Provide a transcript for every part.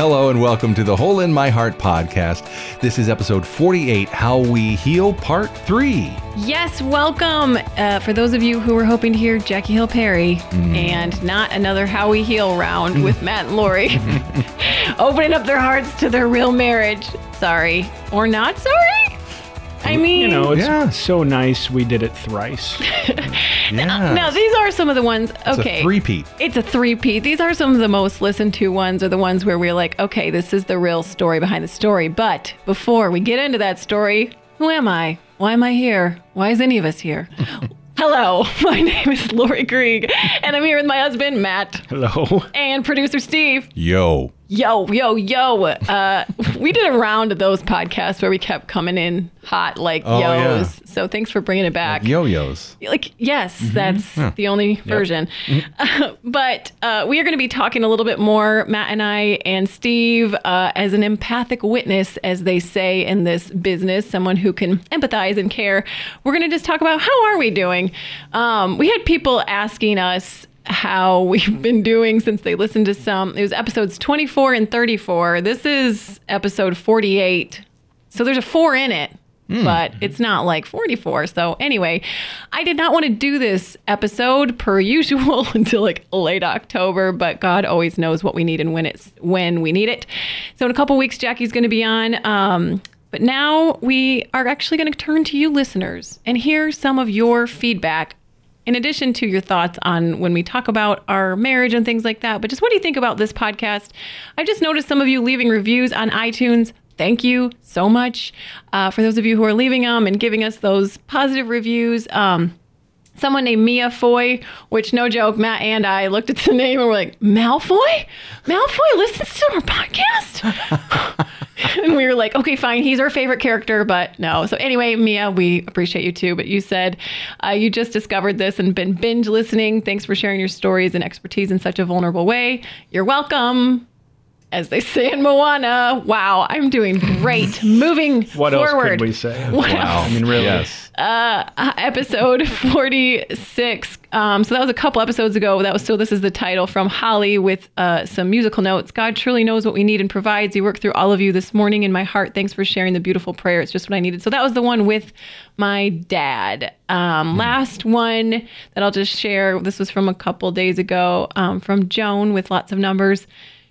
Hello and welcome to the Hole in My Heart podcast. This is episode 48 How We Heal, part 3. Yes, welcome. Uh, for those of you who were hoping to hear Jackie Hill Perry Mm. and not another How We Heal round with Matt and Laurie opening up their hearts to their real marriage. Sorry. Or not sorry? I mean, You know, it's Yeah. so nice we did it thrice. Yeah. now these are some of the ones. It's Okay. a three-peat. It's a three-peat. These are some of the most listened to ones, or the ones where we're like, okay, this is the real story behind the story. But before we get into that story, who am I? Why am I here? Why is any of us here? Hello, my name is Laurie Krieg, and I'm here with my husband, Matt, Hello. and producer Steve. Yo. Yo, yo, yo. Uh, we did a round of those podcasts where we kept coming in hot like Oh, yeah. yo's. So thanks for bringing it back Yo-yos. like yes that's the only version but uh, we are going to be talking a little bit more matt and i and steve uh, as an empathic witness as they say in this business someone who can empathize and care we're going to just talk about how are we doing um, we had people asking us how we've been doing since they listened to some it was episodes 24 and 34 this is episode 48 so there's a four in it but it's not like 44. So anyway, I did not want to do this episode per usual until like late October, but God always knows what we need and when it's when we need it. So in a couple weeks, Jackie's going to be on. Um, but now we are actually going to turn to you listeners and hear some of your feedback in addition to your thoughts on when we talk about our marriage and things like that, but just what do you think about this podcast? I've just noticed some of you leaving reviews on iTunes. Thank you so much uh, for those of you who are leaving them and giving us those positive reviews. Um, someone named Mia Foy, which no joke, Matt and I looked at the name and we're like, Malfoy? Malfoy listens to our podcast? and we were like, okay, fine, he's our favorite character, but no. So anyway, Mia, we appreciate you too. But you said uh, you just discovered this and been binge listening. Thanks for sharing your stories and expertise in such a vulnerable way. You're welcome. As they say in Moana, wow, I'm doing great. Moving What forward. else could we say? What Wow. I mean, really. Yes. uh, episode 46. Um, so that was a couple episodes ago. That was so. This is the title from Holly with uh, some musical notes. God truly knows what we need and provides. He worked through all of you this morning in my heart. Thanks for sharing the beautiful prayer. It's just what I needed. So that was the one with my dad. Um, Last one that I'll just share. This was from a couple days ago um, from Joan with lots of numbers.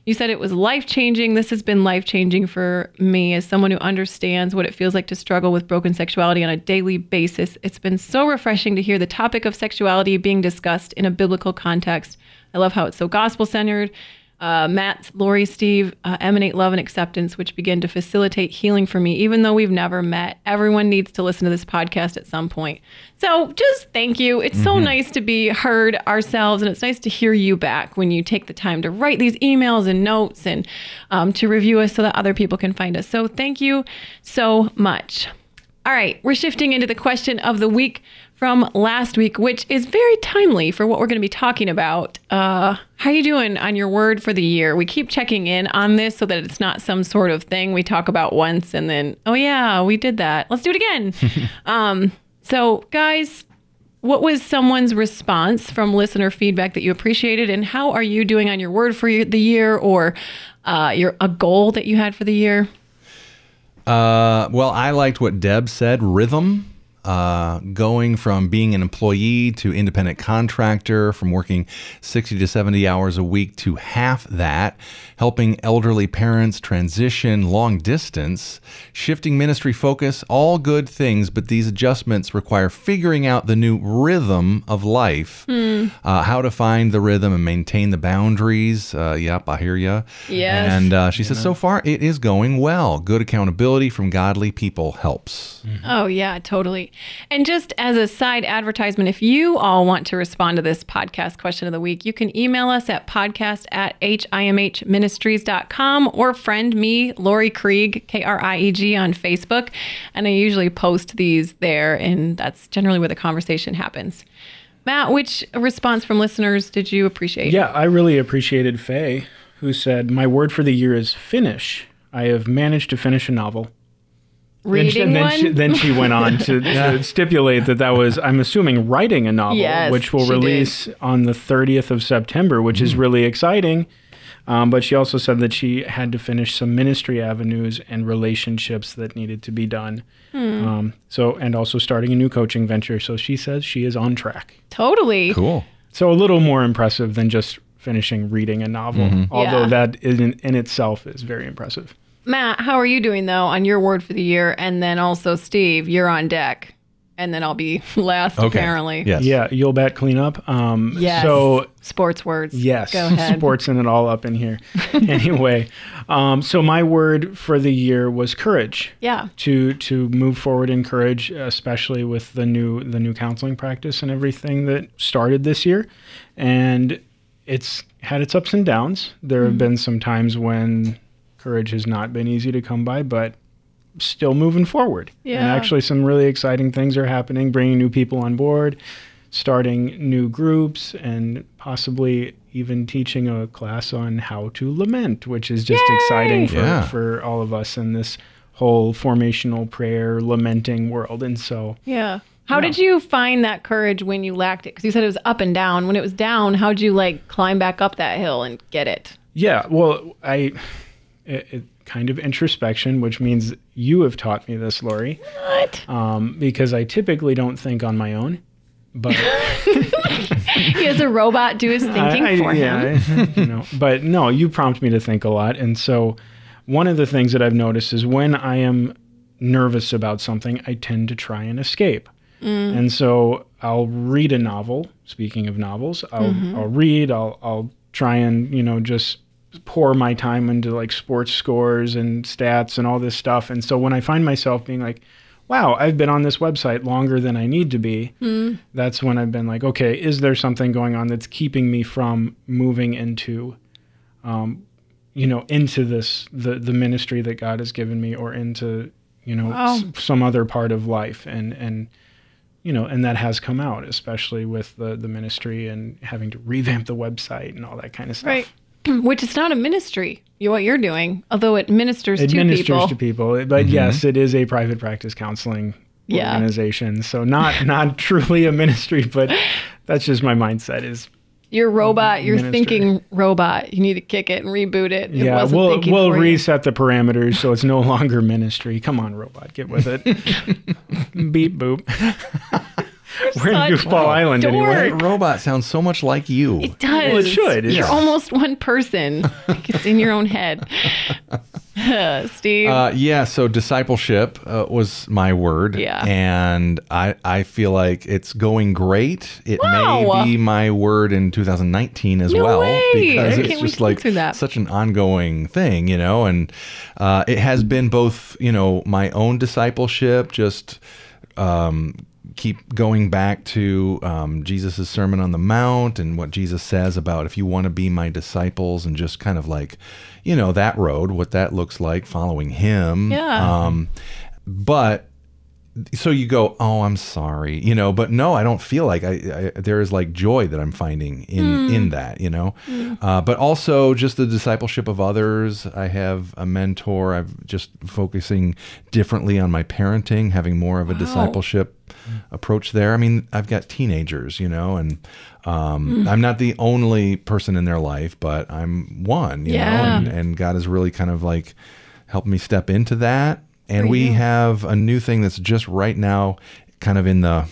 You said it was life changing. This has been life changing for me as someone who understands what it feels like to struggle with broken sexuality on a daily basis. It's been so refreshing to hear the topic of sexuality being discussed in a biblical context. I love how it's so gospel centered. Uh, Matt, Laurie, Steve uh, emanate love and acceptance, which begin to facilitate healing for me, even though we've never met. Everyone needs to listen to this podcast at some point. So just thank you. It's so nice to be heard ourselves, and it's nice to hear you back when you take the time to write these emails and notes and um, to review us so that other people can find us. So thank you so much. All right, we're shifting into the question of the week from last week, which is very timely for what we're going to be talking about. Uh, how you doing on your word for the year? We keep checking in on this so that it's not some sort of thing we talk about once and then, oh yeah, we did that. Let's do it again. um, so, guys, what was someone's response from listener feedback that you appreciated, and how are you doing on your word for the year or uh, your a goal that you had for the year? Uh, well, I liked what Deb said. Rhythm, uh, going from being an employee to independent contractor, from working 60 to 70 hours a week to half that, helping elderly parents transition long distance, shifting ministry focus, all good things, but these adjustments require figuring out the new rhythm of life, uh, how to find the rhythm and maintain the boundaries. Uh, yep, I hear you. Yes. And uh, she says, so far it is going well. Good accountability from godly people helps. Oh, yeah, totally. And just as a side advertisement, if you all want to respond to this podcast question of the week, you can email us at podcast at himhministries.com or friend me, Laurie Krieg, K R I E G, on Facebook. And I usually post these there, and that's generally where the conversation happens. Matt, which response from listeners did you appreciate? Yeah, I really appreciated Faye, who said, My word for the year is finish. I have managed to finish a novel. Then she- Reading then, one? she, then she went on to, to stipulate that that was, I'm assuming, writing a novel, Yes, which will she did. release on the 30th of September, which is really exciting. Um, but she also said that she had to finish some ministry avenues and relationships that needed to be done. Um, so, and also starting a new coaching venture. So she says she is on track. Totally. Cool. So a little more impressive than just finishing reading a novel, although Yeah. that in, in itself is very impressive. Matt, how are you doing though on your word for the year? And then also Steve, you're on deck. And then I'll be last Okay. apparently. Yes. Yeah, you'll bet cleanup. Um, Yes. So Sports words. Yes, Go ahead. sports and it all up in here. anyway, um, so my word for the year was courage. Yeah. To to move forward in courage, especially with the new the new counseling practice and everything that started this year, and it's had its ups and downs. There Mm-hmm. have been some times when courage has not been easy to come by, but still moving forward. And Yeah. actually, some really exciting things are happening, bringing new people on board, starting new groups, and possibly even teaching a class on how to lament, which is just exciting for, Yeah. for all of us in this whole formational prayer lamenting world. And so, Yeah. How Yeah. did you find that courage when you lacked it? Because you said it was up and down. When it was down, how'd you like climb back up that hill and get it? yeah, well, I. It, it, kind of introspection, which means you have taught me this, Laurie, What? um, because I typically don't think on my own. But he has a robot do his thinking I- I- for him. yeah, I- you know, but no, you prompt me to think a lot, and so one of the things that I've noticed is when I am nervous about something, I tend to try and escape, and so I'll read a novel. Speaking of novels, I'll I'll read. I'll I'll try and you know just pour my time into like sports scores and stats and all this stuff. And so when I find myself being like, wow, I've been on this website longer than I need to be, that's when I've been like, okay, is there something going on that's keeping me from moving into, um, you know, into this, the, the ministry that God has given me or into, you know, Wow. s- some other part of life. And, and, you know, and that has come out, especially with the, the ministry and having to revamp the website and all that kind of stuff. Right. Which is not a ministry, you- what you're doing, although it ministers to people it to ministers people. to people but mm-hmm. yes it is a private practice counseling Yeah. organization so not not truly a ministry but that's just my mindset is Your robot, your Minister. thinking robot, you need to kick it and reboot it. It yeah wasn't we'll we'll for you. reset the parameters so it's no longer ministry come on robot get with it beep boop we're in such goofball island anyway That Robot sounds so much like you. It does. Well, it should. You're It's- almost one person. Like, it's in your own head. Steve. Uh, yeah, so discipleship uh, was my word. Yeah. And I, I feel like it's going great. It Wow. may be my word in 2019 as No well. way. Because I it's can't wait just to like that. such an ongoing thing, you know? And uh, it has been both, you know, my own discipleship, just um, keep going back to um, Jesus' Sermon on the Mount and what Jesus says about if you want to be my disciples and just kind of like, you know, that road, what that looks like, following him. Yeah. Um, but so you go, oh, I'm sorry, you know, but no, I don't feel like I, I there is like joy that I'm finding in in that, you know, uh, but also just the discipleship of others. I have a mentor. I've just focusing differently on my parenting, having more of a discipleship approach there. I mean, I've got teenagers, you know, and um, I'm not the only person in their life, but I'm one, you Yeah. know, and, and God has really kind of like helped me step into that. And we have a new thing that's just right now, kind of in the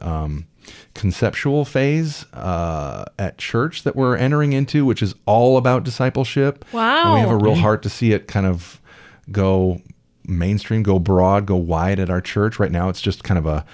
um, conceptual phase uh, at church that we're entering into, which is all about discipleship. Wow. And we have a real heart to see it kind of go mainstream, go broad, go wide at our church. Right now, it's just kind of a,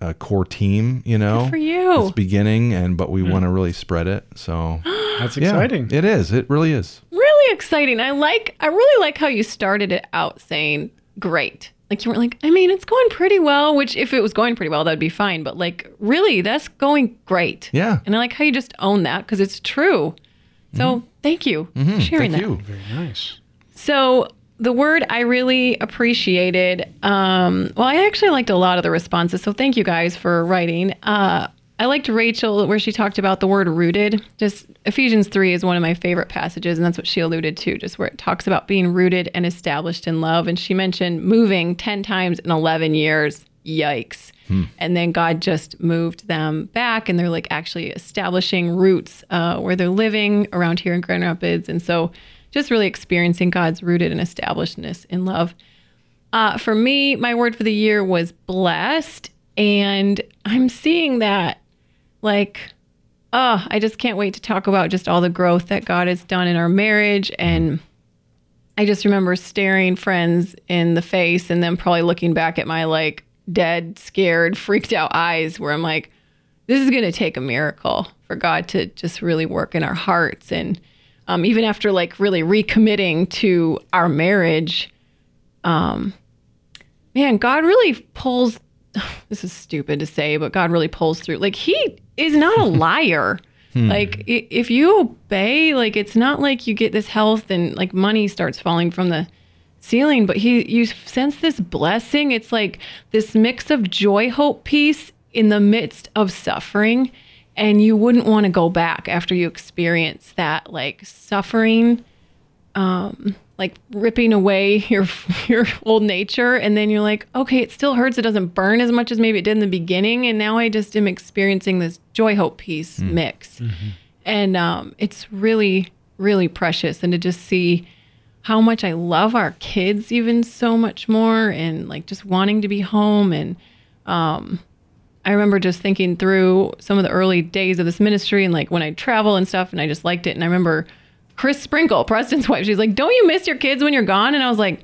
a core team, you know. Good for you. It's beginning, and but we want to really spread it. So that's yeah, exciting it is. It really is. really exciting. I like I really like how you started it out saying great. Like you weren't like, I mean, it's going pretty well, which if it was going pretty well, that'd be fine. But like really, that's going great. Yeah. And I like how you just own that because it's true. So thank you for sharing Mm-hmm. Thank that. you. very nice So the word I really appreciated. Um, well, I actually liked a lot of the responses. So thank you guys for writing. Uh, I liked Rachel where she talked about the word rooted. Just Ephesians 3 is one of my favorite passages, and that's what she alluded to, just where it talks about being rooted and established in love. And she mentioned moving 10 times in 11 years. yikes. And then God just moved them back, and they're like actually establishing roots uh, where they're living around here in Grand Rapids. And so, just really experiencing God's rooted and establishedness in love. Uh, for me, my word for the year was blessed. And I'm seeing that like, oh, I just can't wait to talk about just all the growth that God has done in our marriage. And I just remember staring friends in the face and then probably looking back at my like dead, scared, freaked out eyes where I'm like, this is going to take a miracle for God to just really work in our hearts. And um, even after like really recommitting to our marriage, um, man, God really pulls. This is stupid to say, but God really pulls through. Like He is not a liar. Hmm. Like if you obey, like it's not like you get this health and like money starts falling from the ceiling, but He you sense this blessing. It's like this mix of joy, hope, peace in the midst of suffering, and you wouldn't want to go back after you experience that like suffering um, like ripping away your your old nature and then you're like okay it still hurts. It doesn't burn as much as maybe it did in the beginning and now i just am experiencing this joy hope peace mix. And um, it's really really precious and to just see how much i love our kids even so much more and like just wanting to be home and um, I remember just thinking through some of the early days of this ministry and like when I travel and stuff, and I just liked it. And I remember Chris Sprinkle, Preston's wife, she's like, Don't you miss your kids when you're gone? And I was like,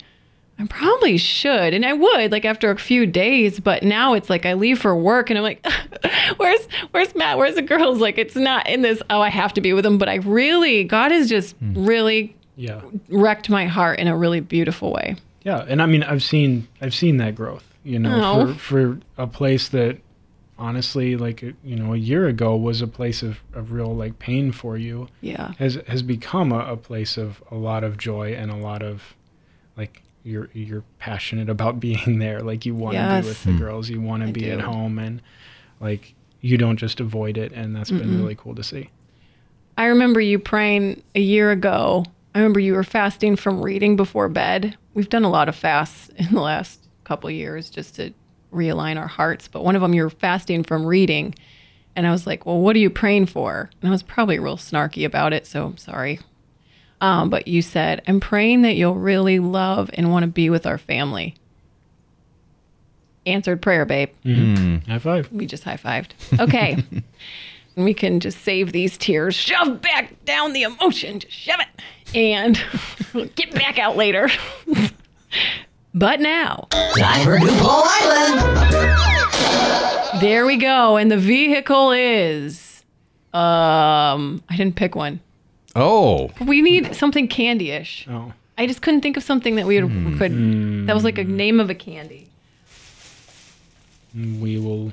I probably should. And I would like after a few days, but now it's like I leave for work and I'm like, Where's where's Matt? Where's the girls? Like it's not in this, oh, I have to be with them. But I really, God has just hmm. really Yeah. wrecked my heart in a really beautiful way. Yeah, and I mean, I've seen I've seen that growth. You know, Oh. for for a place that honestly, like uh, you know, a year ago was a place of, of real like pain for you, Yeah. has has become a, a place of a lot of joy and a lot of like you're you're passionate about being there. Like you want to Yes. be with the hmm. girls, you want to I be at home, and like you don't just avoid it, and that's been really cool to see. I remember you praying a year ago. I remember you were fasting from reading before bed. We've done a lot of fasts in the last couple of years just to realign our hearts, but one of them you're fasting from reading. And I was like, "Well, what are you praying for?" And I was probably real snarky about it, so I'm sorry. Um, but you said, "I'm praying that you'll really love and want to be with our family." Answered prayer, babe. High five. We just high fived. Okay. we can just save these tears, shove back down the emotion, just shove it, and get back out later. but now, Time for DuPont Island. there we go. And the vehicle is. Um, I didn't pick one. Oh, We need something candy-ish. Oh, I just couldn't think of something that we had, could. That was like a name of a candy. we will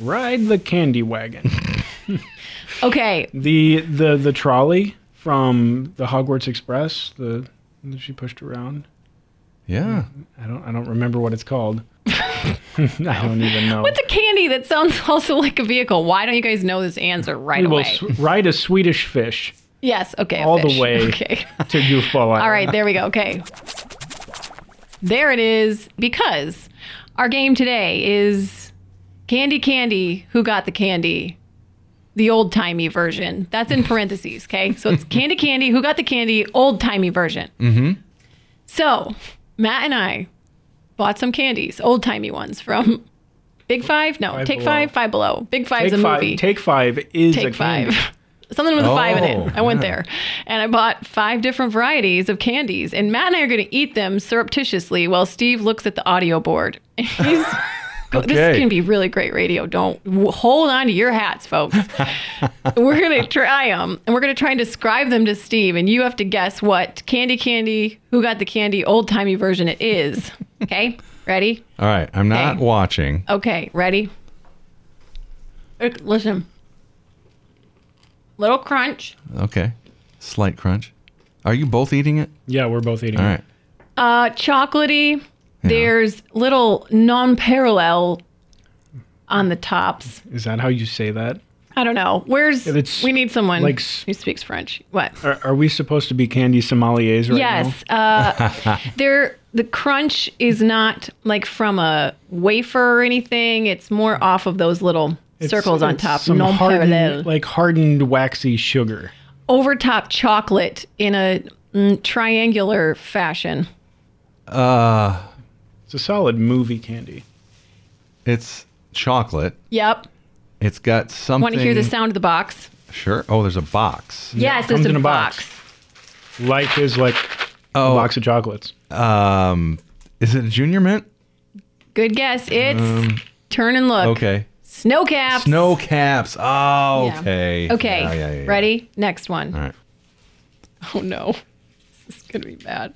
ride the candy wagon. Okay, The the the trolley from the Hogwarts Express, the that she pushed around. Yeah. I don't I don't remember what it's called. I don't even know. what's a candy that sounds also like a vehicle? Why don't you guys know this answer right we will away? s- ride a Swedish fish yes. Okay. all the way Okay. to Goofball Island. All right, there we go. Okay. There it is. Because our game today is Candy Candy, Who Got the Candy? The old timey version. That's in parentheses, okay? So it's Candy Candy, Who Got the Candy? Old timey version. Mm-hmm. So Matt and I bought some candies, old timey ones from Big Five? No, Five Take Below. Five, Five Below. Big Five's Take a five. movie. Take five is a Take candy. five. Something with a five in Oh, it. I went yeah. there and I bought five different varieties of candies. And Matt and I are going to eat them surreptitiously while Steve looks at the audio board. He's. This Okay. can be really great radio. Don't w- hold on to your hats, folks. we're going to try them and we're going to try and describe them to Steve. And you have to guess what candy candy, who got the candy, old timey version it is. Okay? Ready? All right. I'm not Okay. watching. Okay, ready? Uh, Listen. Little crunch. Okay. Slight crunch. Are you both eating it? Yeah, we're both eating. All it. right. Uh, chocolatey. There's little nonpareil on the tops. Is that how you say that? I don't know. Where's it's we need someone like who speaks French. What? Are, are we supposed to be candy sommeliers right yes. Uh, they're the crunch is not like from a wafer or anything. It's more off of those little It's- circles on top. Some Nonpareil. like hardened waxy sugar. Over top chocolate in a mm, triangular fashion. Uh, It's a solid movie candy. it's chocolate. Yep. It's got something. Want to hear the sound of the box? Sure. Oh, there's a box. Yes, comes it's a, in a box. box. Life is like Oh, a box of chocolates. um, is it a junior mint? Good guess. It's turn and look. Um, Okay. Sno-Caps. Snow caps. Oh, Yeah. okay. Okay. Yeah, yeah, yeah, yeah. Ready? Next one. All right. Oh no. This is gonna be bad.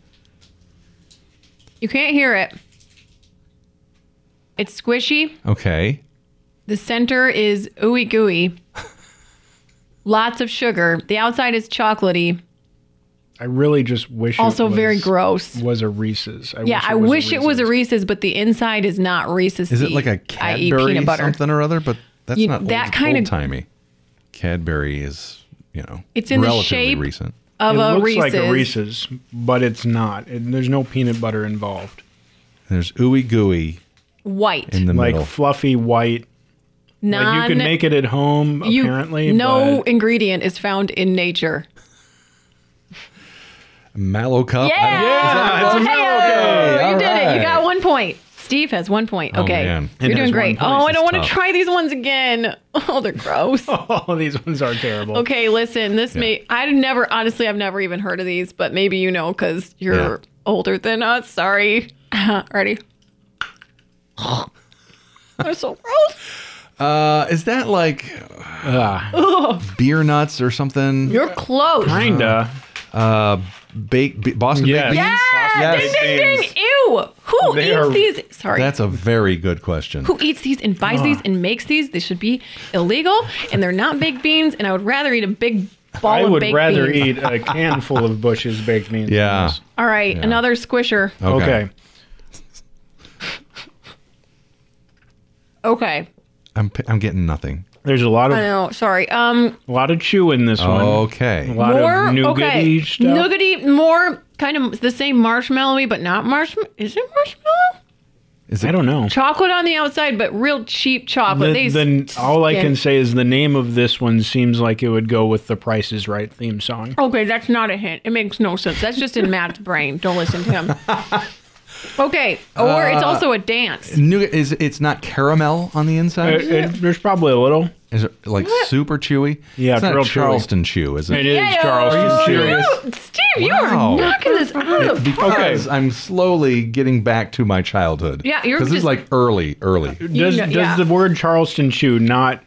You can't hear it. It's squishy. Okay. The center is ooey gooey. Lots of sugar. The outside is chocolatey. I really just wish. it Also was, very gross. Was a Reese's. I Yeah, I was wish it was a Reese's. Reese's, but the inside is not Reese's. Is it like a i.e. Cadbury peanut butter. something or other? But that's You- not that old, kinda- old timey. Cadbury is, you know, It's in the relatively shape recent. Of It a looks Reese's. like a Reese's, but it's not. It, there's no peanut butter involved. There's ooey gooey White. in the Like middle. fluffy white. non, like you can make it at home. you- apparently, no but ingredient is found in nature. Mallo Cup. I Yeah, don't- it's a one? Mallow Okay, you all did it. You got one point. Steve has one point. Oh, Okay, man. you're doing great. Oh, I don't want This to try these ones again. Oh, they're gross. oh, these ones are terrible. Okay, listen. This may I've never honestly I've never even heard of these, but maybe you know because you're Yeah. older than us. Sorry. Ready? they're so gross. Uh, is that like Ah, beer nuts or something? You're close. kinda. Uh, bake b- Boston Yes. baked beans. Yeah, Yes. ding ding ding. Ew. Who They eats are- these? Sorry. That's a very good question. who eats these and buys these and makes these? They should be illegal, and they're not baked beans. And I would rather eat a big ball I of would rather beans. eat a can full of Bush's baked beans. Yeah. this. All right, another squisher. Okay. Okay. I'm p- I'm getting nothing. There's a lot of I know. Sorry. Um, a lot of chew in this one. Okay. A lot more of nougaty okay. stuff. Nougaty, more kind of the same marshmallowy, but not marshmallow. Is it marshmallow? Is it? I don't know. Chocolate on the outside, but real cheap chocolate. The, the, all I can say is the name of this one seems like it would go with the Price is Right theme song. Okay, that's not a hint. It makes no sense. That's just in Matt's brain. Don't listen to him. Okay, or it's also a dance. Nougat is it's not caramel on the Uh, inside? it- there's probably a little. is it like super chewy? Yeah, it's it's not real chewy. Charleston chew, is it? It is Yeah, Charleston oh, chew. serious? you- Steve, you Wow. are knocking this out of Because I'm slowly getting back to my childhood. Yeah, you're because this is just- like early, early. Does, know- does yeah. the word Charleston chew not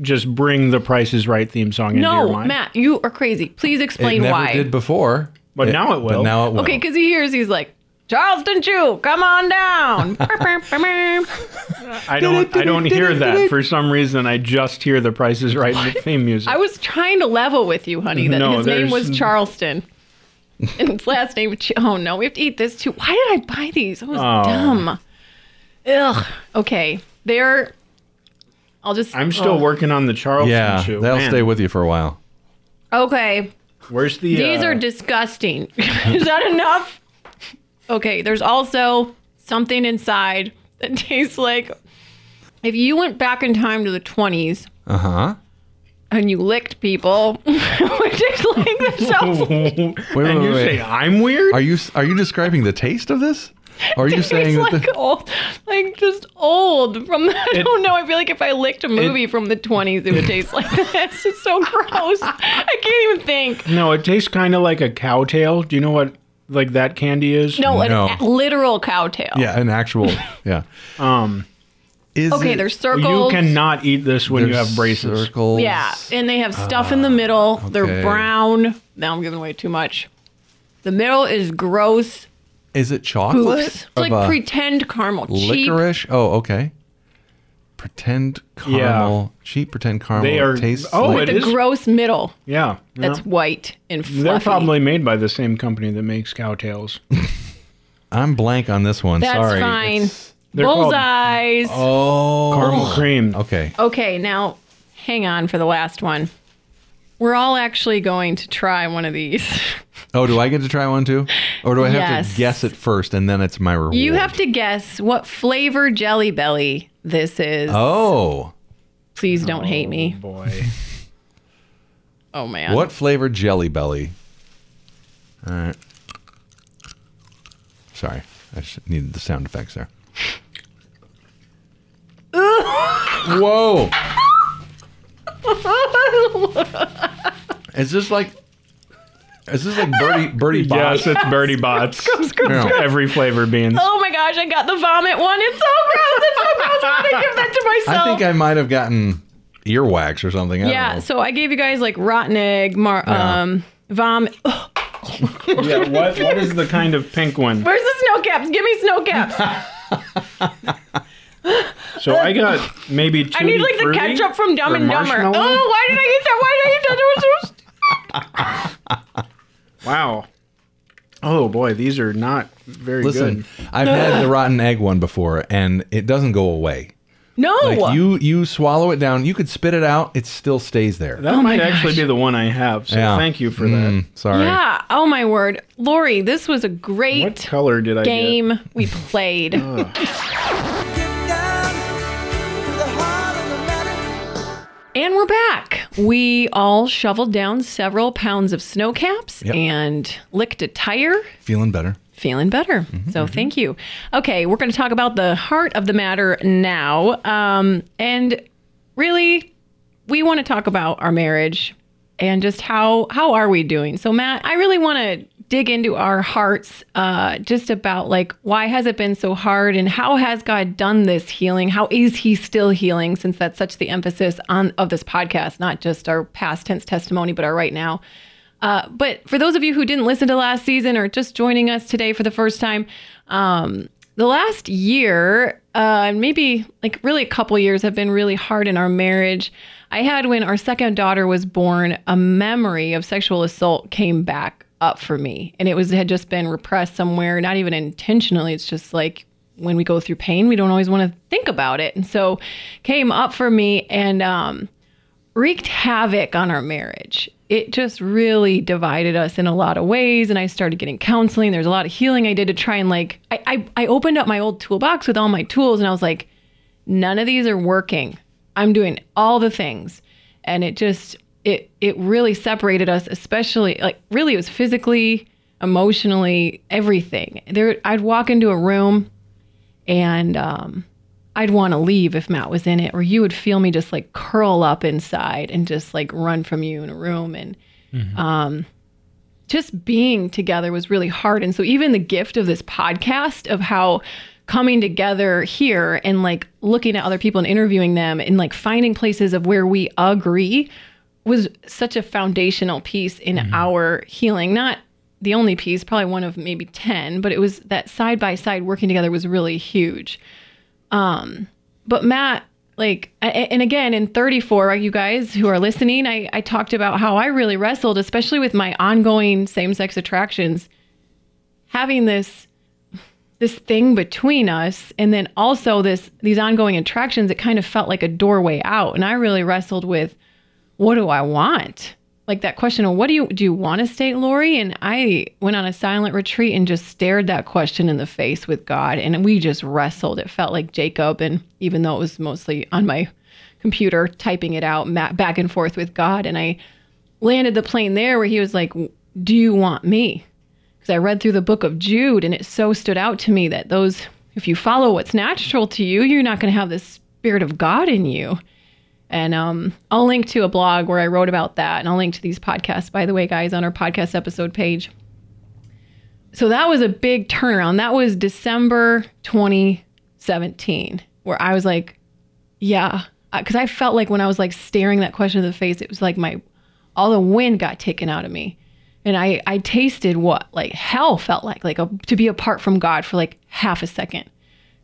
just bring the Price is Right theme song into your No, mind? Matt, you are crazy. Please It explain never why. did before, But now it will. But now it will. Okay, because he hears, he's like, Charleston Chew, come on down. I don't. I don't hear that for some reason. I just hear the Price is Right theme music. I was trying to level with you, honey, that No, his name was Charleston. and his last name was Ch- Oh no, we have to eat this too. Why did I buy these? That was Oh. dumb. Ugh. Okay. They're I'll just I'm still oh. working on the Charleston yeah, chew. they'll Man, stay with you for a while. Okay. Where's the? These uh, are disgusting. Is that enough? Okay, there's also something inside that tastes like if you went back in time to the 20s Uh huh. and you licked people, it would taste like this. and wait, you wait. say I'm weird. Are you are you describing the taste of this? Or are you It's saying that like the, old, like just old from the, I It- don't know. I feel like if I licked a movie from the 20s, it would taste like this. It's so gross. I can't even think. no, it tastes kind of like a cow tail. Do you know what like that candy is? No, No. a literal cow tail. yeah, an actual yeah. Um, Is Okay, it, there's circles. you cannot eat this when you there's have braces. Circles. Yeah, and they have stuff in the middle. They're brown. Now I'm giving away too much. The middle is gross Is it chocolate? poofs. It's Of like a pretend caramel. Cheap. licorice. Oh, okay. Pretend caramel. Cheap pretend caramel. They are- tastes oh, like, it The is- gross middle. Yeah, That's yeah. white and fluffy. They're probably made by the same company that makes cow tails. I'm blank on this one. That's Sorry. fine. It's- They're called Bullseyes. Oh. caramel cream. Okay. Okay, now hang on for the last one. We're all actually going to try one of these. Oh, do I get to try one too? Or do I have Yes. to guess it first and then it's my reward? You have to guess what flavor Jelly Belly this is. Oh. Please don't oh, hate Oh, me. boy. Oh man. What flavor Jelly Belly? All right. Sorry. I just needed the sound effects there. Whoa. Is this like is this like Bertie Bertie Yes, it's Bertie Bott's. Yeah. Every flavor beans. Oh my gosh, I got the vomit one. It's so gross. It's so gross. I'm gonna give that to myself. I think I might have gotten earwax or something. I yeah, so I gave you guys like rotten egg, mar- Yeah. um, vomit. Yeah, what what is the kind of pink one? where's the Sno-Caps? Give me Sno-Caps. So I got maybe two. I need like the ketchup from Dumb and Dumber. Oh, why did I eat that? Why did I eat that? That was so Wow. Oh boy, these are not very Listen, good. I've had the rotten egg one before and it doesn't go away. No. Like you you swallow it down, you could spit it out, it still stays there. That Oh my might actually gosh. be the one I have. So Yeah. thank you for Mm, sorry. yeah. Oh my word, Laurie, this was a that. What great color did I game we played. And we're back. We all shoveled down several pounds of Sno-Caps Yep. and licked a tire. Feeling better. Feeling better. so thank you. Okay, we're going to talk about the heart of the matter now. Um, and really, we want to talk about our marriage and just how how are we doing. So Matt, I really want to dig into our hearts uh, just about like why has it been so hard and how has God done this healing? How is He still healing? Since that's such the emphasis on of this podcast, not just our past tense testimony, but our right now. Uh, but for those of you who didn't listen to last season or just joining us today for the first time, um, the last year, uh, maybe like really a couple years, have been really hard in our marriage. I had when our second daughter was born, a memory of sexual assault came back up for me, and it was had just been repressed somewhere, not even intentionally. It's just like when we go through pain, we don't always want to think about it, and so came up for me and. Um, wreaked havoc on our marriage. It just really divided us in a lot of ways. And I started getting counseling. There's a lot of healing I did to try and like, I, I, I opened up my old toolbox with all my tools and I was like, none of these are working. I'm doing all the things. And it just, it, it really separated us, especially like really it was physically, emotionally, everything. There, I'd walk into a room and, um, I'd want to leave if Matt was in it, or you would feel me just like curl up inside and just like run from you in a room. And um, just being together was really hard. And so, even the gift of this podcast of how coming together here and like looking at other people and interviewing them and like finding places of where we agree was such a foundational piece in our healing. Not the only piece, probably one of maybe 10, but it was that side by side working together was really huge. Um, but Matt, like, and again, in 34, you guys who are listening, I, I talked about how I really wrestled, especially with my ongoing same sex attractions, having this this thing between us and then also this these ongoing attractions it kind of felt like a doorway out and i really wrestled with what do i want? Like that question of what do you do you want to stay laurie? And i went on a silent retreat and just stared that question in the face with god. And we just wrestled. It felt like jacob. And even though it was mostly on my computer typing it out back and forth with god. And i landed the plane there where he was like do you want me? Because I read through the book of Jude and it so stood out to me that those, if you follow what's natural to you, you're not going to have the spirit of God in you. And um, I'll link to a blog where I wrote about that. And I'll link to these podcasts, by the way, guys, on our podcast episode page. So that was a big turnaround. That was December 2017, where I was like, yeah. Because I felt like when I was like staring that question in the face, it was like my, all the wind got taken out of me and I I tasted what like hell felt like like a, to be apart from God for like half a second,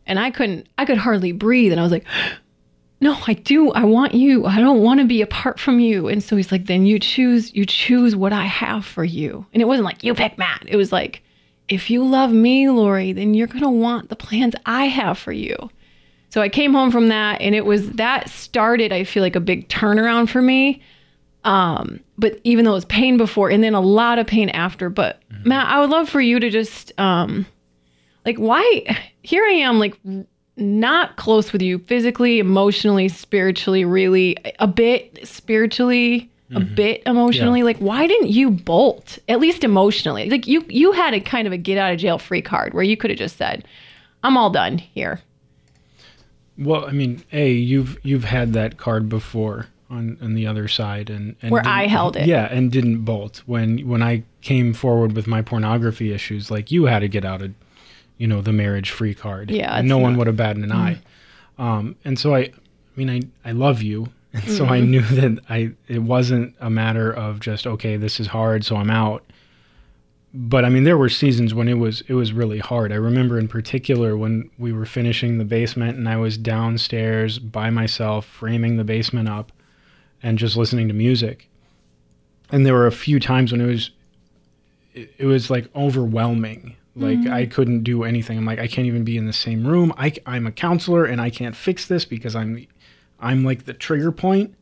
and I couldn't I could hardly breathe, and I was like, no, I do I want you I don't want to be apart from you, and so he's like, then you choose you choose what I have for you, and it wasn't like you pick Matt, it was like, if you love me, Laurie, then you're gonna want the plans I have for you. So I came home from that, and it was that started I feel like a big turnaround for me. Um, but even though it was pain before and then a lot of pain after. But mm-hmm. Matt, I would love for you to just um like why here I am like not close with you physically, emotionally, spiritually, really a bit spiritually, a mm-hmm. bit emotionally. Yeah. Like why didn't you bolt? At least emotionally. Like you you had a kind of a get out of jail free card where you could have just said, "I'm all done here." Well, I mean, a you've you've had that card before on on the other side, and, and where I held it, yeah, and didn't bolt when when I came forward with my pornography issues. Like you had to get out of, you know, the marriage free card. Yeah, no not, one would have batted an mm-hmm. eye. Um, and so I, I mean, I I love you, and so mm-hmm. I knew that I it wasn't a matter of just okay, this is hard, so I'm out but I mean, there were seasons when it was it was really hard. I remember in particular when we were finishing the basement and I was downstairs by myself, framing the basement up, and just listening to music. And there were a few times when it was it, it was like overwhelming. Like mm-hmm. I couldn't do anything. I'm like I can't even be in the same room. I I'm a counselor and I can't fix this because I'm I'm like the trigger point.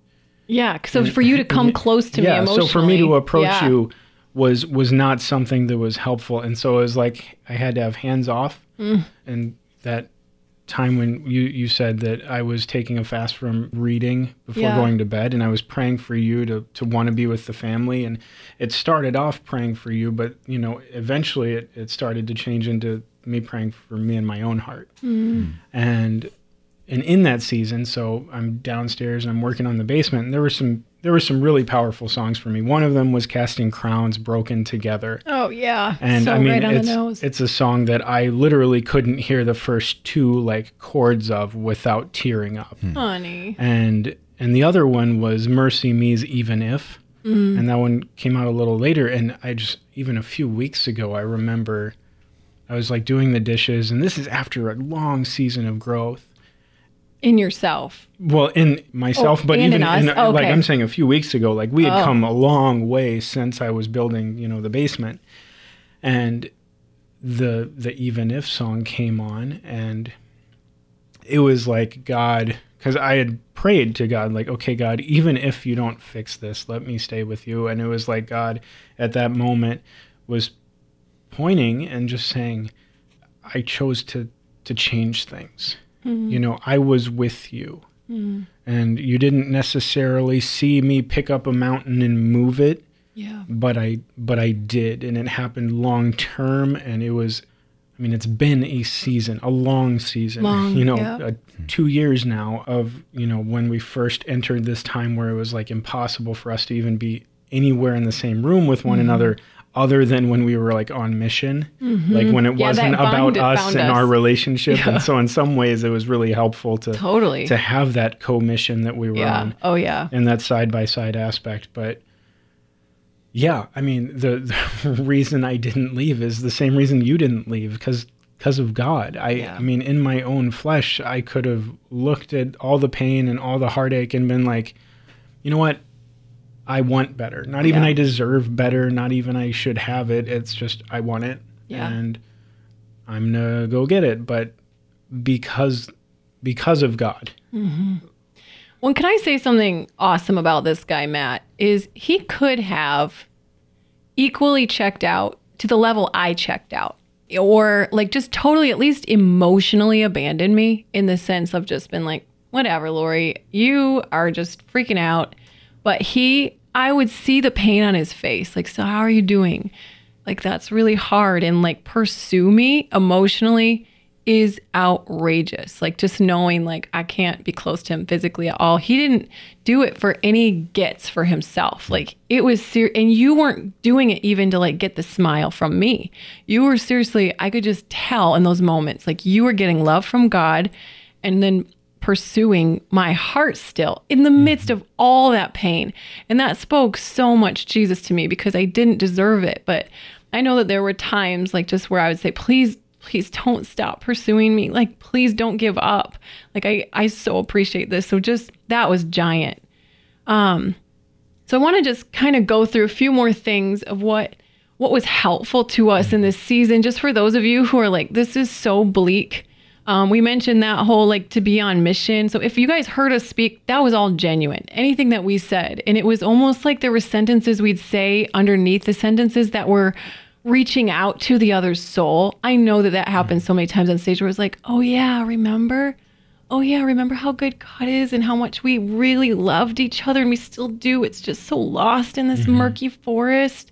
Yeah, so for you to come close to yeah, me emotionally. so for me to approach yeah. you was was not something that was helpful and so it was like i had to have hands off mm. and that time when you you said that i was taking a fast from reading before yeah. going to bed and i was praying for you to to want to be with the family and it started off praying for you but you know eventually it, it started to change into me praying for me in my own heart mm. and and in that season so i'm downstairs and i'm working on the basement and there were some there were some really powerful songs for me. One of them was Casting Crowns Broken Together. Oh yeah. And so I mean right it's it's a song that I literally couldn't hear the first two like chords of without tearing up. Hmm. Honey. And and the other one was MercyMe's Even If. Mm. And that one came out a little later and I just even a few weeks ago I remember I was like doing the dishes and this is after a long season of growth in yourself. Well, in myself, oh, but even in, in oh, okay. like I'm saying a few weeks ago, like we had oh. come a long way since I was building, you know, the basement, and the the even if song came on, and it was like God, because I had prayed to God, like, okay, God, even if you don't fix this, let me stay with you, and it was like God at that moment was pointing and just saying, I chose to to change things Mm-hmm. You know, I was with you. Mm-hmm. And you didn't necessarily see me pick up a mountain and move it. Yeah. But I but I did and it happened long term and it was I mean it's been a season, a long season. Long, you know, yeah. uh, 2 years now of, you know, when we first entered this time where it was like impossible for us to even be anywhere in the same room with one mm-hmm. another other than when we were like on mission, mm-hmm. like when it yeah, wasn't about us and us. our relationship. Yeah. And so in some ways it was really helpful to totally to have that co-mission that we were yeah. on. Oh yeah. And that side by side aspect. But yeah, I mean the, the reason I didn't leave is the same reason you didn't leave because because of God. I. I mean in my own flesh I could have looked at all the pain and all the heartache and been like, you know what? I want better. Not even yeah. I deserve better. Not even I should have it. It's just I want it. Yeah. And I'm gonna go get it. But because because of God. Mm-hmm. Well, can I say something awesome about this guy, Matt? Is he could have equally checked out to the level I checked out. Or like just totally at least emotionally abandoned me in the sense of just been like, whatever, Laurie, you are just freaking out but he, I would see the pain on his face. Like, so how are you doing? Like, that's really hard. And like, pursue me emotionally is outrageous. Like, just knowing like I can't be close to him physically at all. He didn't do it for any gets for himself. Like, it was serious. And you weren't doing it even to like get the smile from me. You were seriously, I could just tell in those moments, like, you were getting love from God. And then pursuing my heart still in the mm-hmm. midst of all that pain. And that spoke so much Jesus to me because I didn't deserve it. But I know that there were times like just where I would say, please, please don't stop pursuing me. Like, please don't give up. Like, I, I so appreciate this. So just that was giant. Um, so I want to just kind of go through a few more things of what what was helpful to us in this season, just for those of you who are like, this is so bleak Um, we mentioned that whole like to be on mission. So if you guys heard us speak, that was all genuine. Anything that we said. And it was almost like there were sentences we'd say underneath the sentences that were reaching out to the other's soul. I know that that happens so many times on stage where it's like, oh yeah, remember? Oh yeah, remember how good God is and how much we really loved each other and we still do. It's just so lost in this mm-hmm. murky forest.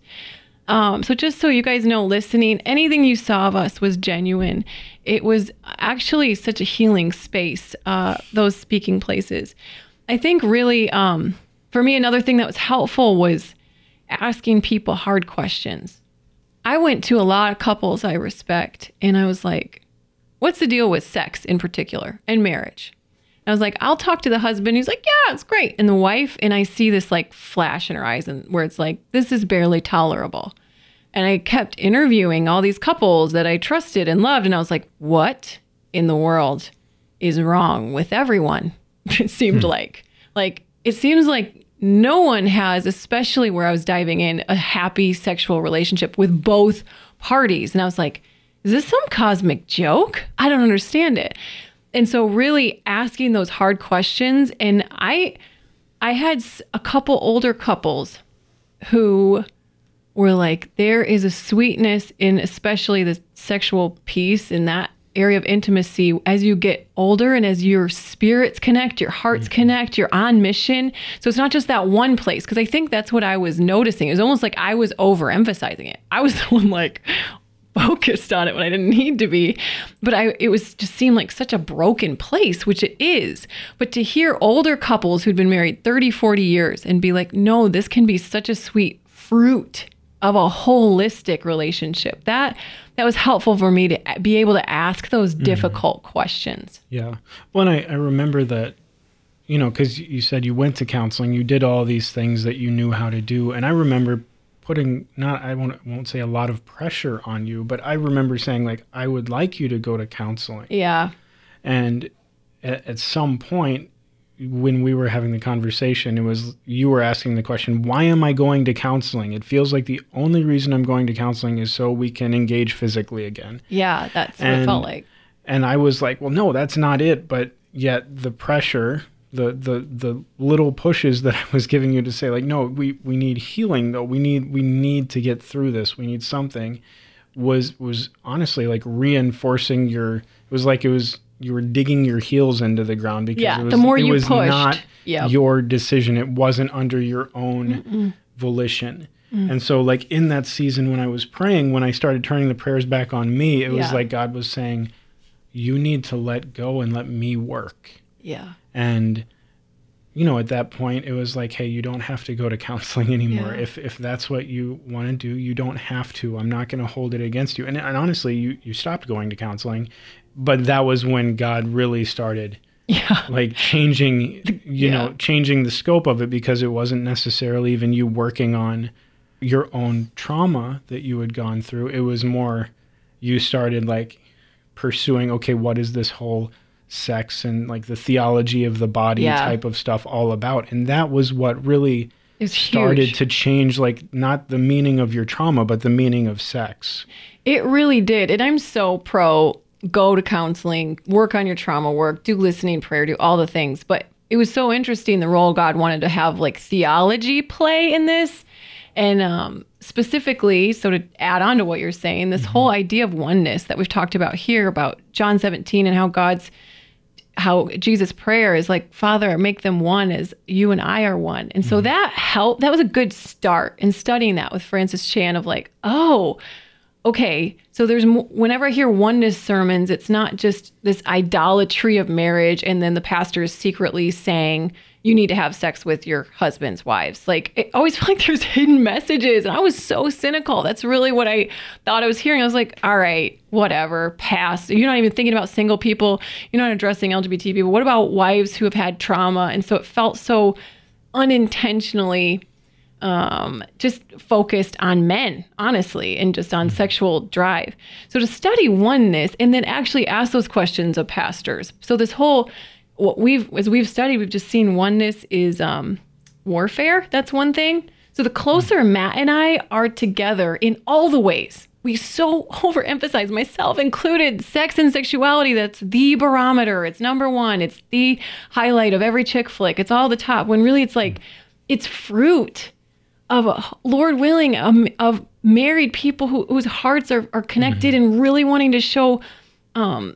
Um, so just so you guys know, listening, anything you saw of us was genuine. It was actually such a healing space. Uh, those speaking places. I think really, um, for me, another thing that was helpful was asking people hard questions. I went to a lot of couples I respect, and I was like, "What's the deal with sex in particular and marriage?" I was like, I'll talk to the husband. He's like, yeah, it's great. And the wife, and I see this like flash in her eyes, and where it's like, this is barely tolerable. And I kept interviewing all these couples that I trusted and loved. And I was like, what in the world is wrong with everyone? it seemed hmm. like. Like, it seems like no one has, especially where I was diving in, a happy sexual relationship with both parties. And I was like, is this some cosmic joke? I don't understand it. And so really asking those hard questions and I I had a couple older couples who were like, there is a sweetness in especially the sexual piece in that area of intimacy as you get older and as your spirits connect, your hearts mm-hmm. connect, you're on mission. So it's not just that one place. Cause I think that's what I was noticing. It was almost like I was overemphasizing it. I was the one like focused on it when I didn't need to be. But I it was just seemed like such a broken place, which it is. But to hear older couples who'd been married 30, 40 years and be like, no, this can be such a sweet fruit of a holistic relationship. That that was helpful for me to be able to ask those mm-hmm. difficult mm-hmm. questions. Yeah. Well, I, I remember that, you know, because you said you went to counseling, you did all these things that you knew how to do. And I remember putting not I won't won't say a lot of pressure on you, but I remember saying like I would like you to go to counseling. Yeah. And at, at some point when we were having the conversation, it was you were asking the question, why am I going to counseling? It feels like the only reason I'm going to counseling is so we can engage physically again. Yeah, that's and, what it felt like. And I was like, well, no, that's not it. But yet the pressure, the the the little pushes that I was giving you to say, like, no, we we need healing though. We need we need to get through this. We need something. Was was honestly like reinforcing your. It was like it was you were digging your heels into the ground because yeah, it was, the more it you was pushed, not yep. your decision. It wasn't under your own Mm-mm. volition. Mm. And so, like in that season when I was praying, when I started turning the prayers back on me, it was like God was saying, You need to let go and let me work. Yeah. And you know, at that point, it was like, hey, you don't have to go to counseling anymore. Yeah. If if that's what you want to do, you don't have to. I'm not going to hold it against you. And, and honestly, you you stopped going to counseling, but that was when God really started yeah. like changing you yeah. know changing the scope of it because it wasn't necessarily even you working on your own trauma that you had gone through it was more you started like pursuing okay what is this whole sex and like the theology of the body yeah. type of stuff all about and that was what really it's started huge. to change like not the meaning of your trauma but the meaning of sex it really did and i'm so pro go to counseling, work on your trauma work, do listening prayer, do all the things. But it was so interesting the role God wanted to have like theology play in this. And um, specifically, so to add on to what you're saying, this mm-hmm. whole idea of oneness that we've talked about here about John 17 and how God's how Jesus' prayer is like, Father, make them one as you and I are one. And so mm-hmm. that helped. That was a good start in studying that with Francis Chan of like, oh, okay, so there's whenever I hear oneness sermons, it's not just this idolatry of marriage, and then the pastor is secretly saying you need to have sex with your husband's wives. Like I always feel like there's hidden messages, and I was so cynical. That's really what I thought I was hearing. I was like, all right, whatever, pass. You're not even thinking about single people. You're not addressing LGBT people. What about wives who have had trauma? And so it felt so unintentionally um, just focused on men, honestly, and just on sexual drive. So to study oneness and then actually ask those questions of pastors. So this whole what we've as we've studied, we've just seen oneness is um, warfare. That's one thing. So the closer Matt and I are together in all the ways, we so overemphasize myself included sex and sexuality that's the barometer it's number one it's the highlight of every chick flick it's all the top when really it's like it's fruit of lord willing um, of married people who, whose hearts are, are connected mm-hmm. and really wanting to show um,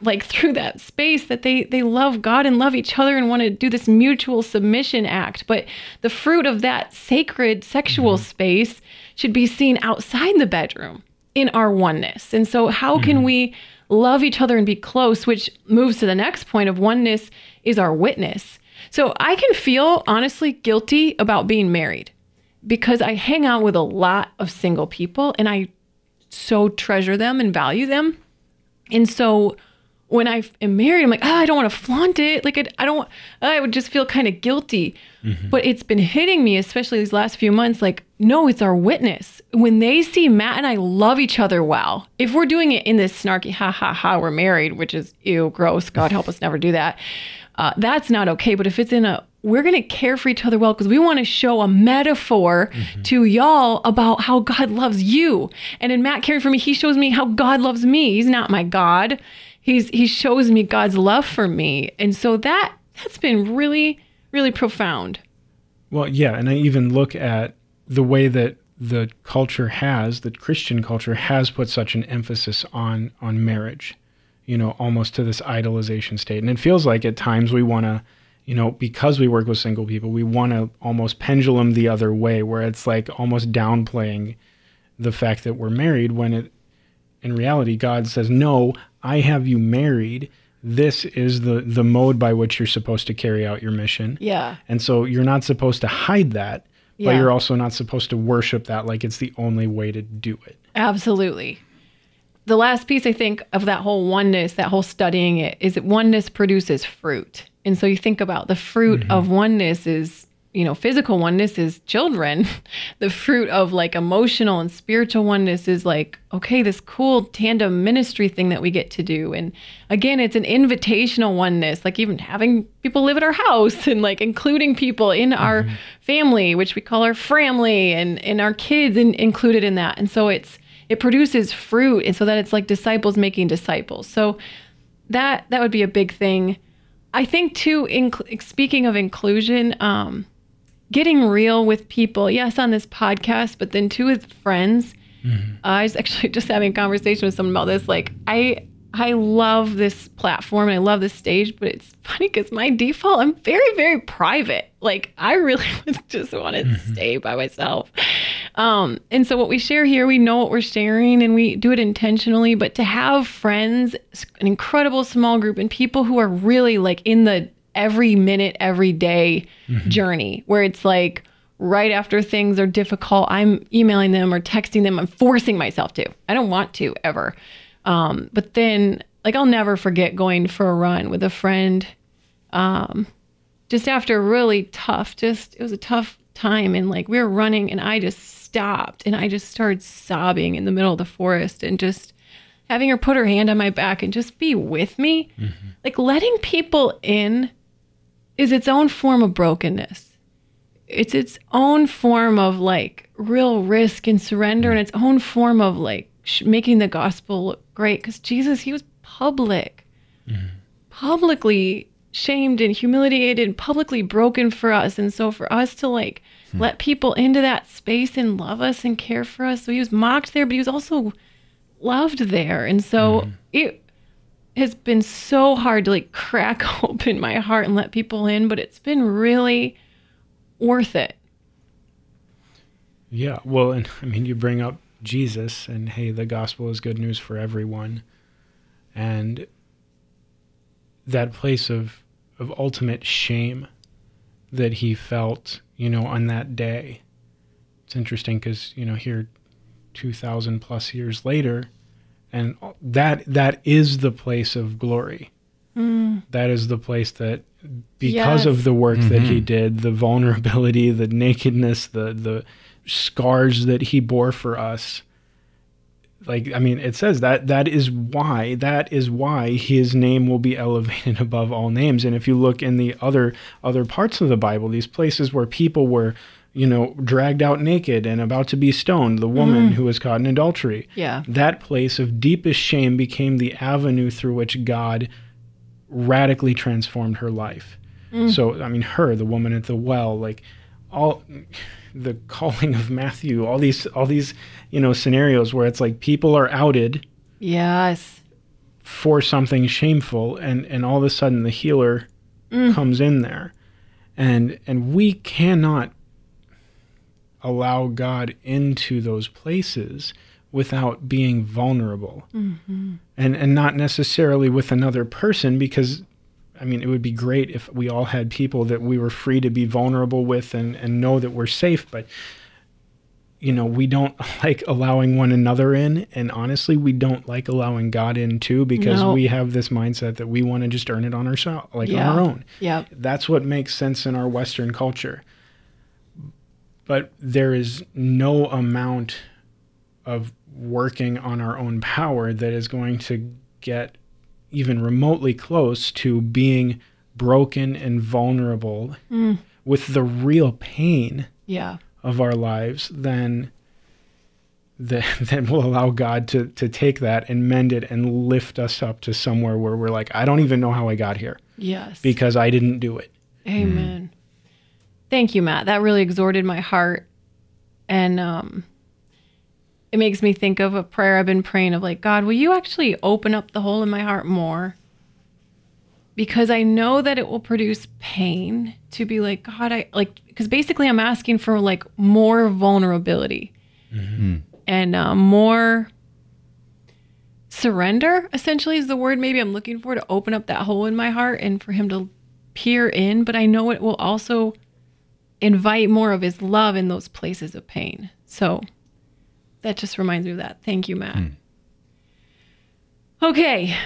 like through that space that they they love God and love each other and want to do this mutual submission act but the fruit of that sacred sexual mm-hmm. space should be seen outside the bedroom in our oneness and so how mm-hmm. can we love each other and be close which moves to the next point of oneness is our witness so i can feel honestly guilty about being married because i hang out with a lot of single people and i so treasure them and value them and so when I am married, I'm like, oh, I don't want to flaunt it. Like, I, I don't, I would just feel kind of guilty. Mm-hmm. But it's been hitting me, especially these last few months. Like, no, it's our witness. When they see Matt and I love each other well, if we're doing it in this snarky, ha ha ha, we're married, which is ew, gross. God help us never do that. Uh, that's not okay. But if it's in a, we're going to care for each other well because we want to show a metaphor mm-hmm. to y'all about how God loves you. And in Matt caring for me, he shows me how God loves me. He's not my God he's he shows me God's love for me. And so that that's been really really profound. Well, yeah, and I even look at the way that the culture has, that Christian culture has put such an emphasis on on marriage, you know, almost to this idolization state. And it feels like at times we want to, you know, because we work with single people, we want to almost pendulum the other way where it's like almost downplaying the fact that we're married when it in reality God says, "No, I have you married. This is the the mode by which you're supposed to carry out your mission. Yeah. And so you're not supposed to hide that, yeah. but you're also not supposed to worship that like it's the only way to do it. Absolutely. The last piece I think of that whole oneness, that whole studying it, is that oneness produces fruit. And so you think about the fruit mm-hmm. of oneness is you know, physical oneness is children. the fruit of like emotional and spiritual oneness is like, okay, this cool tandem ministry thing that we get to do. And again, it's an invitational oneness, like even having people live at our house and like including people in mm-hmm. our family, which we call our family, and, and our kids in, included in that. And so it's, it produces fruit. And so that it's like disciples making disciples. So that, that would be a big thing. I think too, inc- speaking of inclusion, um, getting real with people, yes, on this podcast, but then too with friends. Mm-hmm. Uh, I was actually just having a conversation with someone about this. Like, I I love this platform and I love this stage, but it's funny because my default, I'm very, very private. Like, I really just want to mm-hmm. stay by myself. Um, and so, what we share here, we know what we're sharing and we do it intentionally. But to have friends, an incredible small group, and people who are really like in the every minute, every day mm-hmm. journey where it's like right after things are difficult, I'm emailing them or texting them. I'm forcing myself to. I don't want to ever. Um, but then, like, I'll never forget going for a run with a friend. Um, just after a really tough, just it was a tough time, and like we were running, and I just stopped and I just started sobbing in the middle of the forest and just having her put her hand on my back and just be with me. Mm-hmm. Like letting people in is its own form of brokenness. It's its own form of like real risk and surrender, and its own form of like making the gospel look great. Because Jesus, he was public, mm-hmm. publicly shamed and humiliated, and publicly broken for us. And so for us to like mm-hmm. let people into that space and love us and care for us, so he was mocked there, but he was also loved there. And so mm-hmm. it has been so hard to like crack open my heart and let people in, but it's been really worth it. Yeah. Well, and I mean, you bring up Jesus and hey, the gospel is good news for everyone. And that place of, of ultimate shame that he felt, you know, on that day. It's interesting because, you know, here 2000 plus years later, and that that is the place of glory mm. that is the place that because yes. of the work mm-hmm. that he mm-hmm. did the vulnerability the nakedness the the scars that he bore for us like i mean it says that that is why that is why his name will be elevated above all names and if you look in the other other parts of the bible these places where people were you know, dragged out naked and about to be stoned, the woman mm. who was caught in adultery. Yeah. That place of deepest shame became the avenue through which God radically transformed her life. Mm. So, I mean, her, the woman at the well, like all the calling of Matthew, all these, all these, you know, scenarios where it's like people are outed Yes. for something shameful and and all of a sudden the healer mm. comes in there. And and we cannot allow God into those places without being vulnerable. Mm-hmm. And and not necessarily with another person because I mean it would be great if we all had people that we were free to be vulnerable with and and know that we're safe but you know, we don't like allowing one another in. And honestly, we don't like allowing God in too because No. we have this mindset that we want to just earn it on ourselves, like Yeah. on our own. Yeah. That's what makes sense in our Western culture. But there is no amount of working on our own power that is going to get even remotely close to being broken and vulnerable with the real pain Yeah. of our lives, then then we'll allow God to to take that and mend it and lift us up to somewhere where we're like, I don't even know how I got here Yes. because I didn't do it. Amen. Thank you, Matt. That really exhorted my heart. And um it makes me think of a prayer I've been praying of like, God, will you actually open up the hole in my heart more? Because I know that it will produce pain to be like, God, I like, because basically I'm asking for like more vulnerability and uh, more surrender, essentially, is the word maybe I'm looking for to open up that hole in my heart and for Him to peer in, but I know it will also invite more of his love in those places of pain. So that just reminds me of that. Thank you, Matt. Hmm. Okay.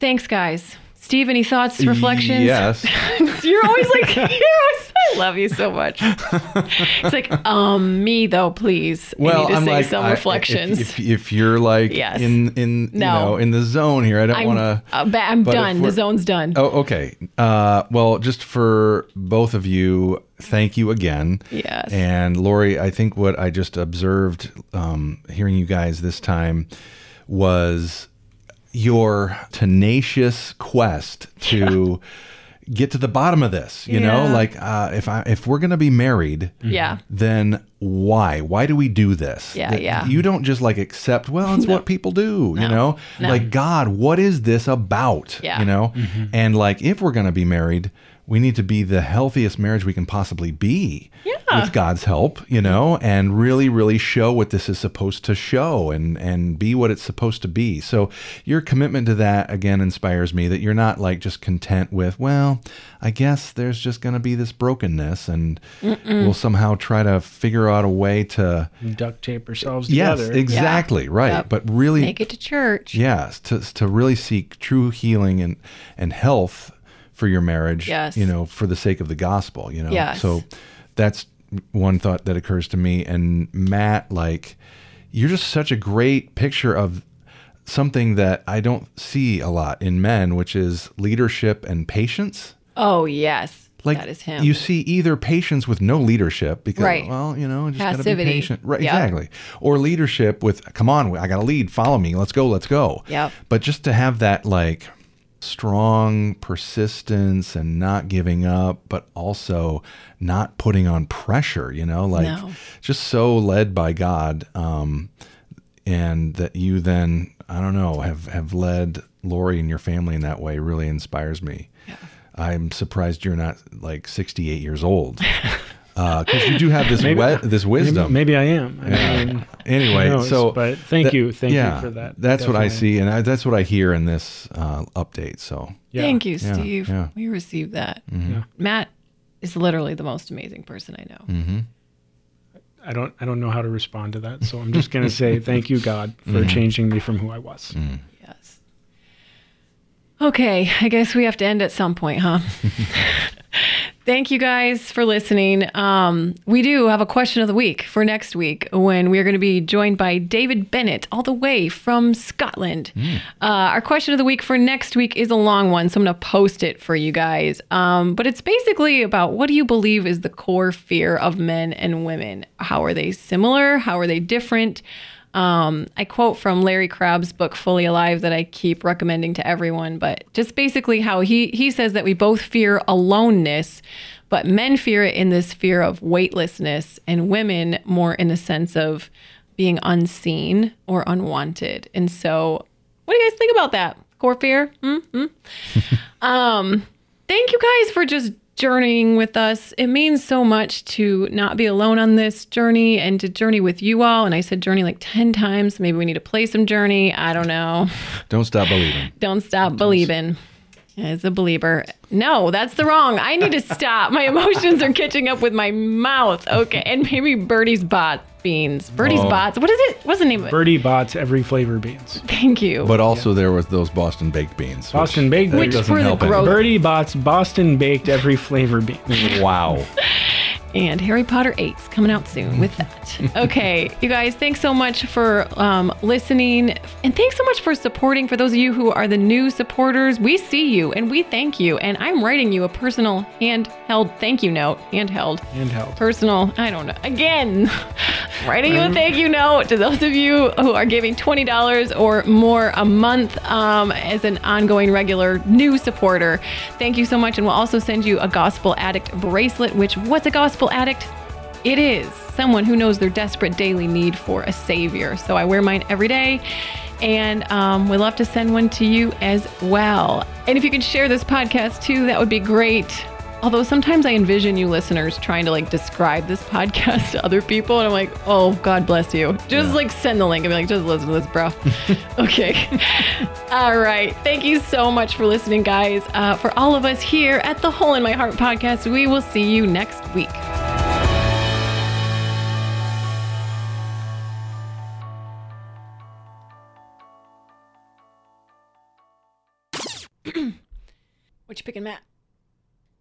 Thanks, guys. Steve, any thoughts, reflections? Yes. You're always like, you're always, I love you so much. It's like, um, me though, please. I Well, need to I'm say like, some I- if- reflections. If, if, you're like Yes. in in you No. know in the zone here, I don't want to. uh, I'm but done. The zone's done. Oh, okay. Uh, well, just for both of you, thank you again. Yes. And Laurie, I think what I just observed um, hearing you guys this time was your tenacious quest to get to the bottom of this. You know, like uh, if I if we're gonna be married, Yeah. then why? Why do we do this? Yeah, That yeah. You don't just like accept, well, it's what people do, you know? no. Like, God, what is this about? Yeah. You know? And like, if we're going to be married, we need to be the healthiest marriage we can possibly be Yeah. with God's help, you know, and really, really show what this is supposed to show and and be what it's supposed to be. So your commitment to that again inspires me that you're not like just content with, well, I guess there's just going to be this brokenness and we'll somehow try to figure out a way to Duct tape ourselves Yes, together. Yes, exactly, right. Yep. But really Make it to church. Yes, to to really seek true healing and and health for your marriage. Yes. You know, for the sake of the gospel. You know. Yes. So that's one thought that occurs to me. And Matt, like, you're just such a great picture of something that I don't see a lot in men, which is leadership and patience. Oh, yes. Like that is him. you see either patience with no leadership because Right. well you know just gotta be patient right Yep. exactly or leadership with come on I gotta lead follow me let's go let's go Yep. but just to have that like strong persistence and not giving up but also not putting on pressure you know like No. just so led by God um and that you then I don't know have have led Laurie and your family in that way really inspires me. I'm surprised you're not like 68 years old because you do have this Maybe- we- this wisdom. Maybe, maybe I am. I Yeah. mean, anyway, knows? so but thank that- you, thank yeah, you for that. That's what I see, and I, that's what I hear in this uh, update. So Yeah. Thank you, Steve. yeah. We received that. Yeah. Matt is literally the most amazing person I know. Mm-hmm. I don't I don't know how to respond to that, so I'm just gonna say thank you, God, for Mm-hmm. changing me from who I was. Mm. Yes. Okay, I guess we have to end at some point, huh? Thank you guys for listening. Um, we do have a question of the week for next week when we're going to be joined by David Bennett, all the way from Scotland. Uh, our question of the week for next week is a long one, so I'm going to post it for you guys. Um, but it's basically about what do you believe is the core fear of men and women? How are they similar? How are they different? Um, I quote from Larry Crabb's book Fully Alive that I keep recommending to everyone, but just basically how he he says that we both fear aloneness, but men fear it in this fear of weightlessness, and women more in a sense of being unseen or unwanted. And so, what do you guys think about that? Core fear? Mm-hmm. um, thank you guys for just journeying with us. It means so much to not be alone on this journey and to journey with you all. And I said journey like 10 times. Maybe we need to play some journey. I don't know. Don't stop believing. Don't stop believing. As a believer. No, that's the wrong. I need to stop. My emotions are catching up with my mouth. Okay. And maybe Bertie Bott's beans. Bertie's Oh. bots. What is it? What's the name of it? Bertie Bott's every flavor beans. Thank you. But also there was those Boston baked beans. which- Boston baked that beans. doesn't were the help any. gross- Bertie Bott's Boston baked every flavor bean. Wow. and Harry Potter 8's coming out soon with that. okay, you guys, thanks so much for um, listening. And thanks so much for supporting. For those of you who are the new supporters, we see you and we thank you. And I'm writing you a personal handheld thank you note. Handheld. Handheld. Personal, I don't know. Again, writing you a thank you note to those of you who are giving $20 or more a month um, as an ongoing regular new supporter. Thank you so much. And we'll also send you a Gospel Addict bracelet, which, what's a Gospel Addict? It is someone who knows their desperate daily need for a savior. So I wear mine every day. And um, we'd love to send one to you as well. And if you could share this podcast too, that would be great. Although sometimes I envision you listeners trying to like describe this podcast to other people, and I'm like, oh, God bless you. Just like send the link and be like, just listen to this, bro. okay. all right. Thank you so much for listening, guys. Uh, for all of us here at the Hole in My Heart podcast, we will see you next week. What you picking, Matt?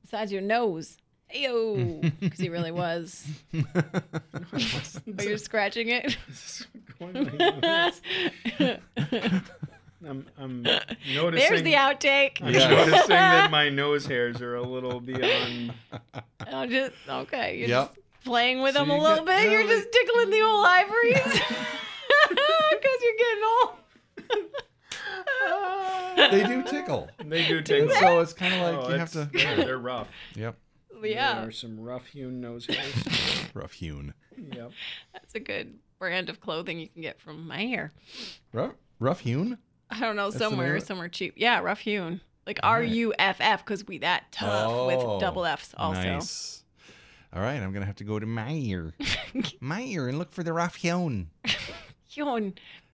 Besides your nose. Ayo, because he really was. Are you scratching it? I'm, I'm noticing. There's the outtake. I'm noticing that my nose hairs are a little beyond. Oh, just okay. You're Yep. just playing with So them a you little get- bit. yeah, You're just tickling the old ivories because you're getting old. they do tickle. They do And so it's kind of like Oh, you have to. They're, they're rough. Yep. Yeah, There are some rough hewn nose hairs. Rough hewn. yep. that's a good brand of clothing you can get from my hair. Rough, rough hewn? I don't know the somewhere name of it? somewhere cheap. Yeah, rough hewn. Like R U F F because we that tough Oh, with double Fs also. Nice. All right, I'm going to have to go to my ear. my ear and look for the rough hewn. Hewn.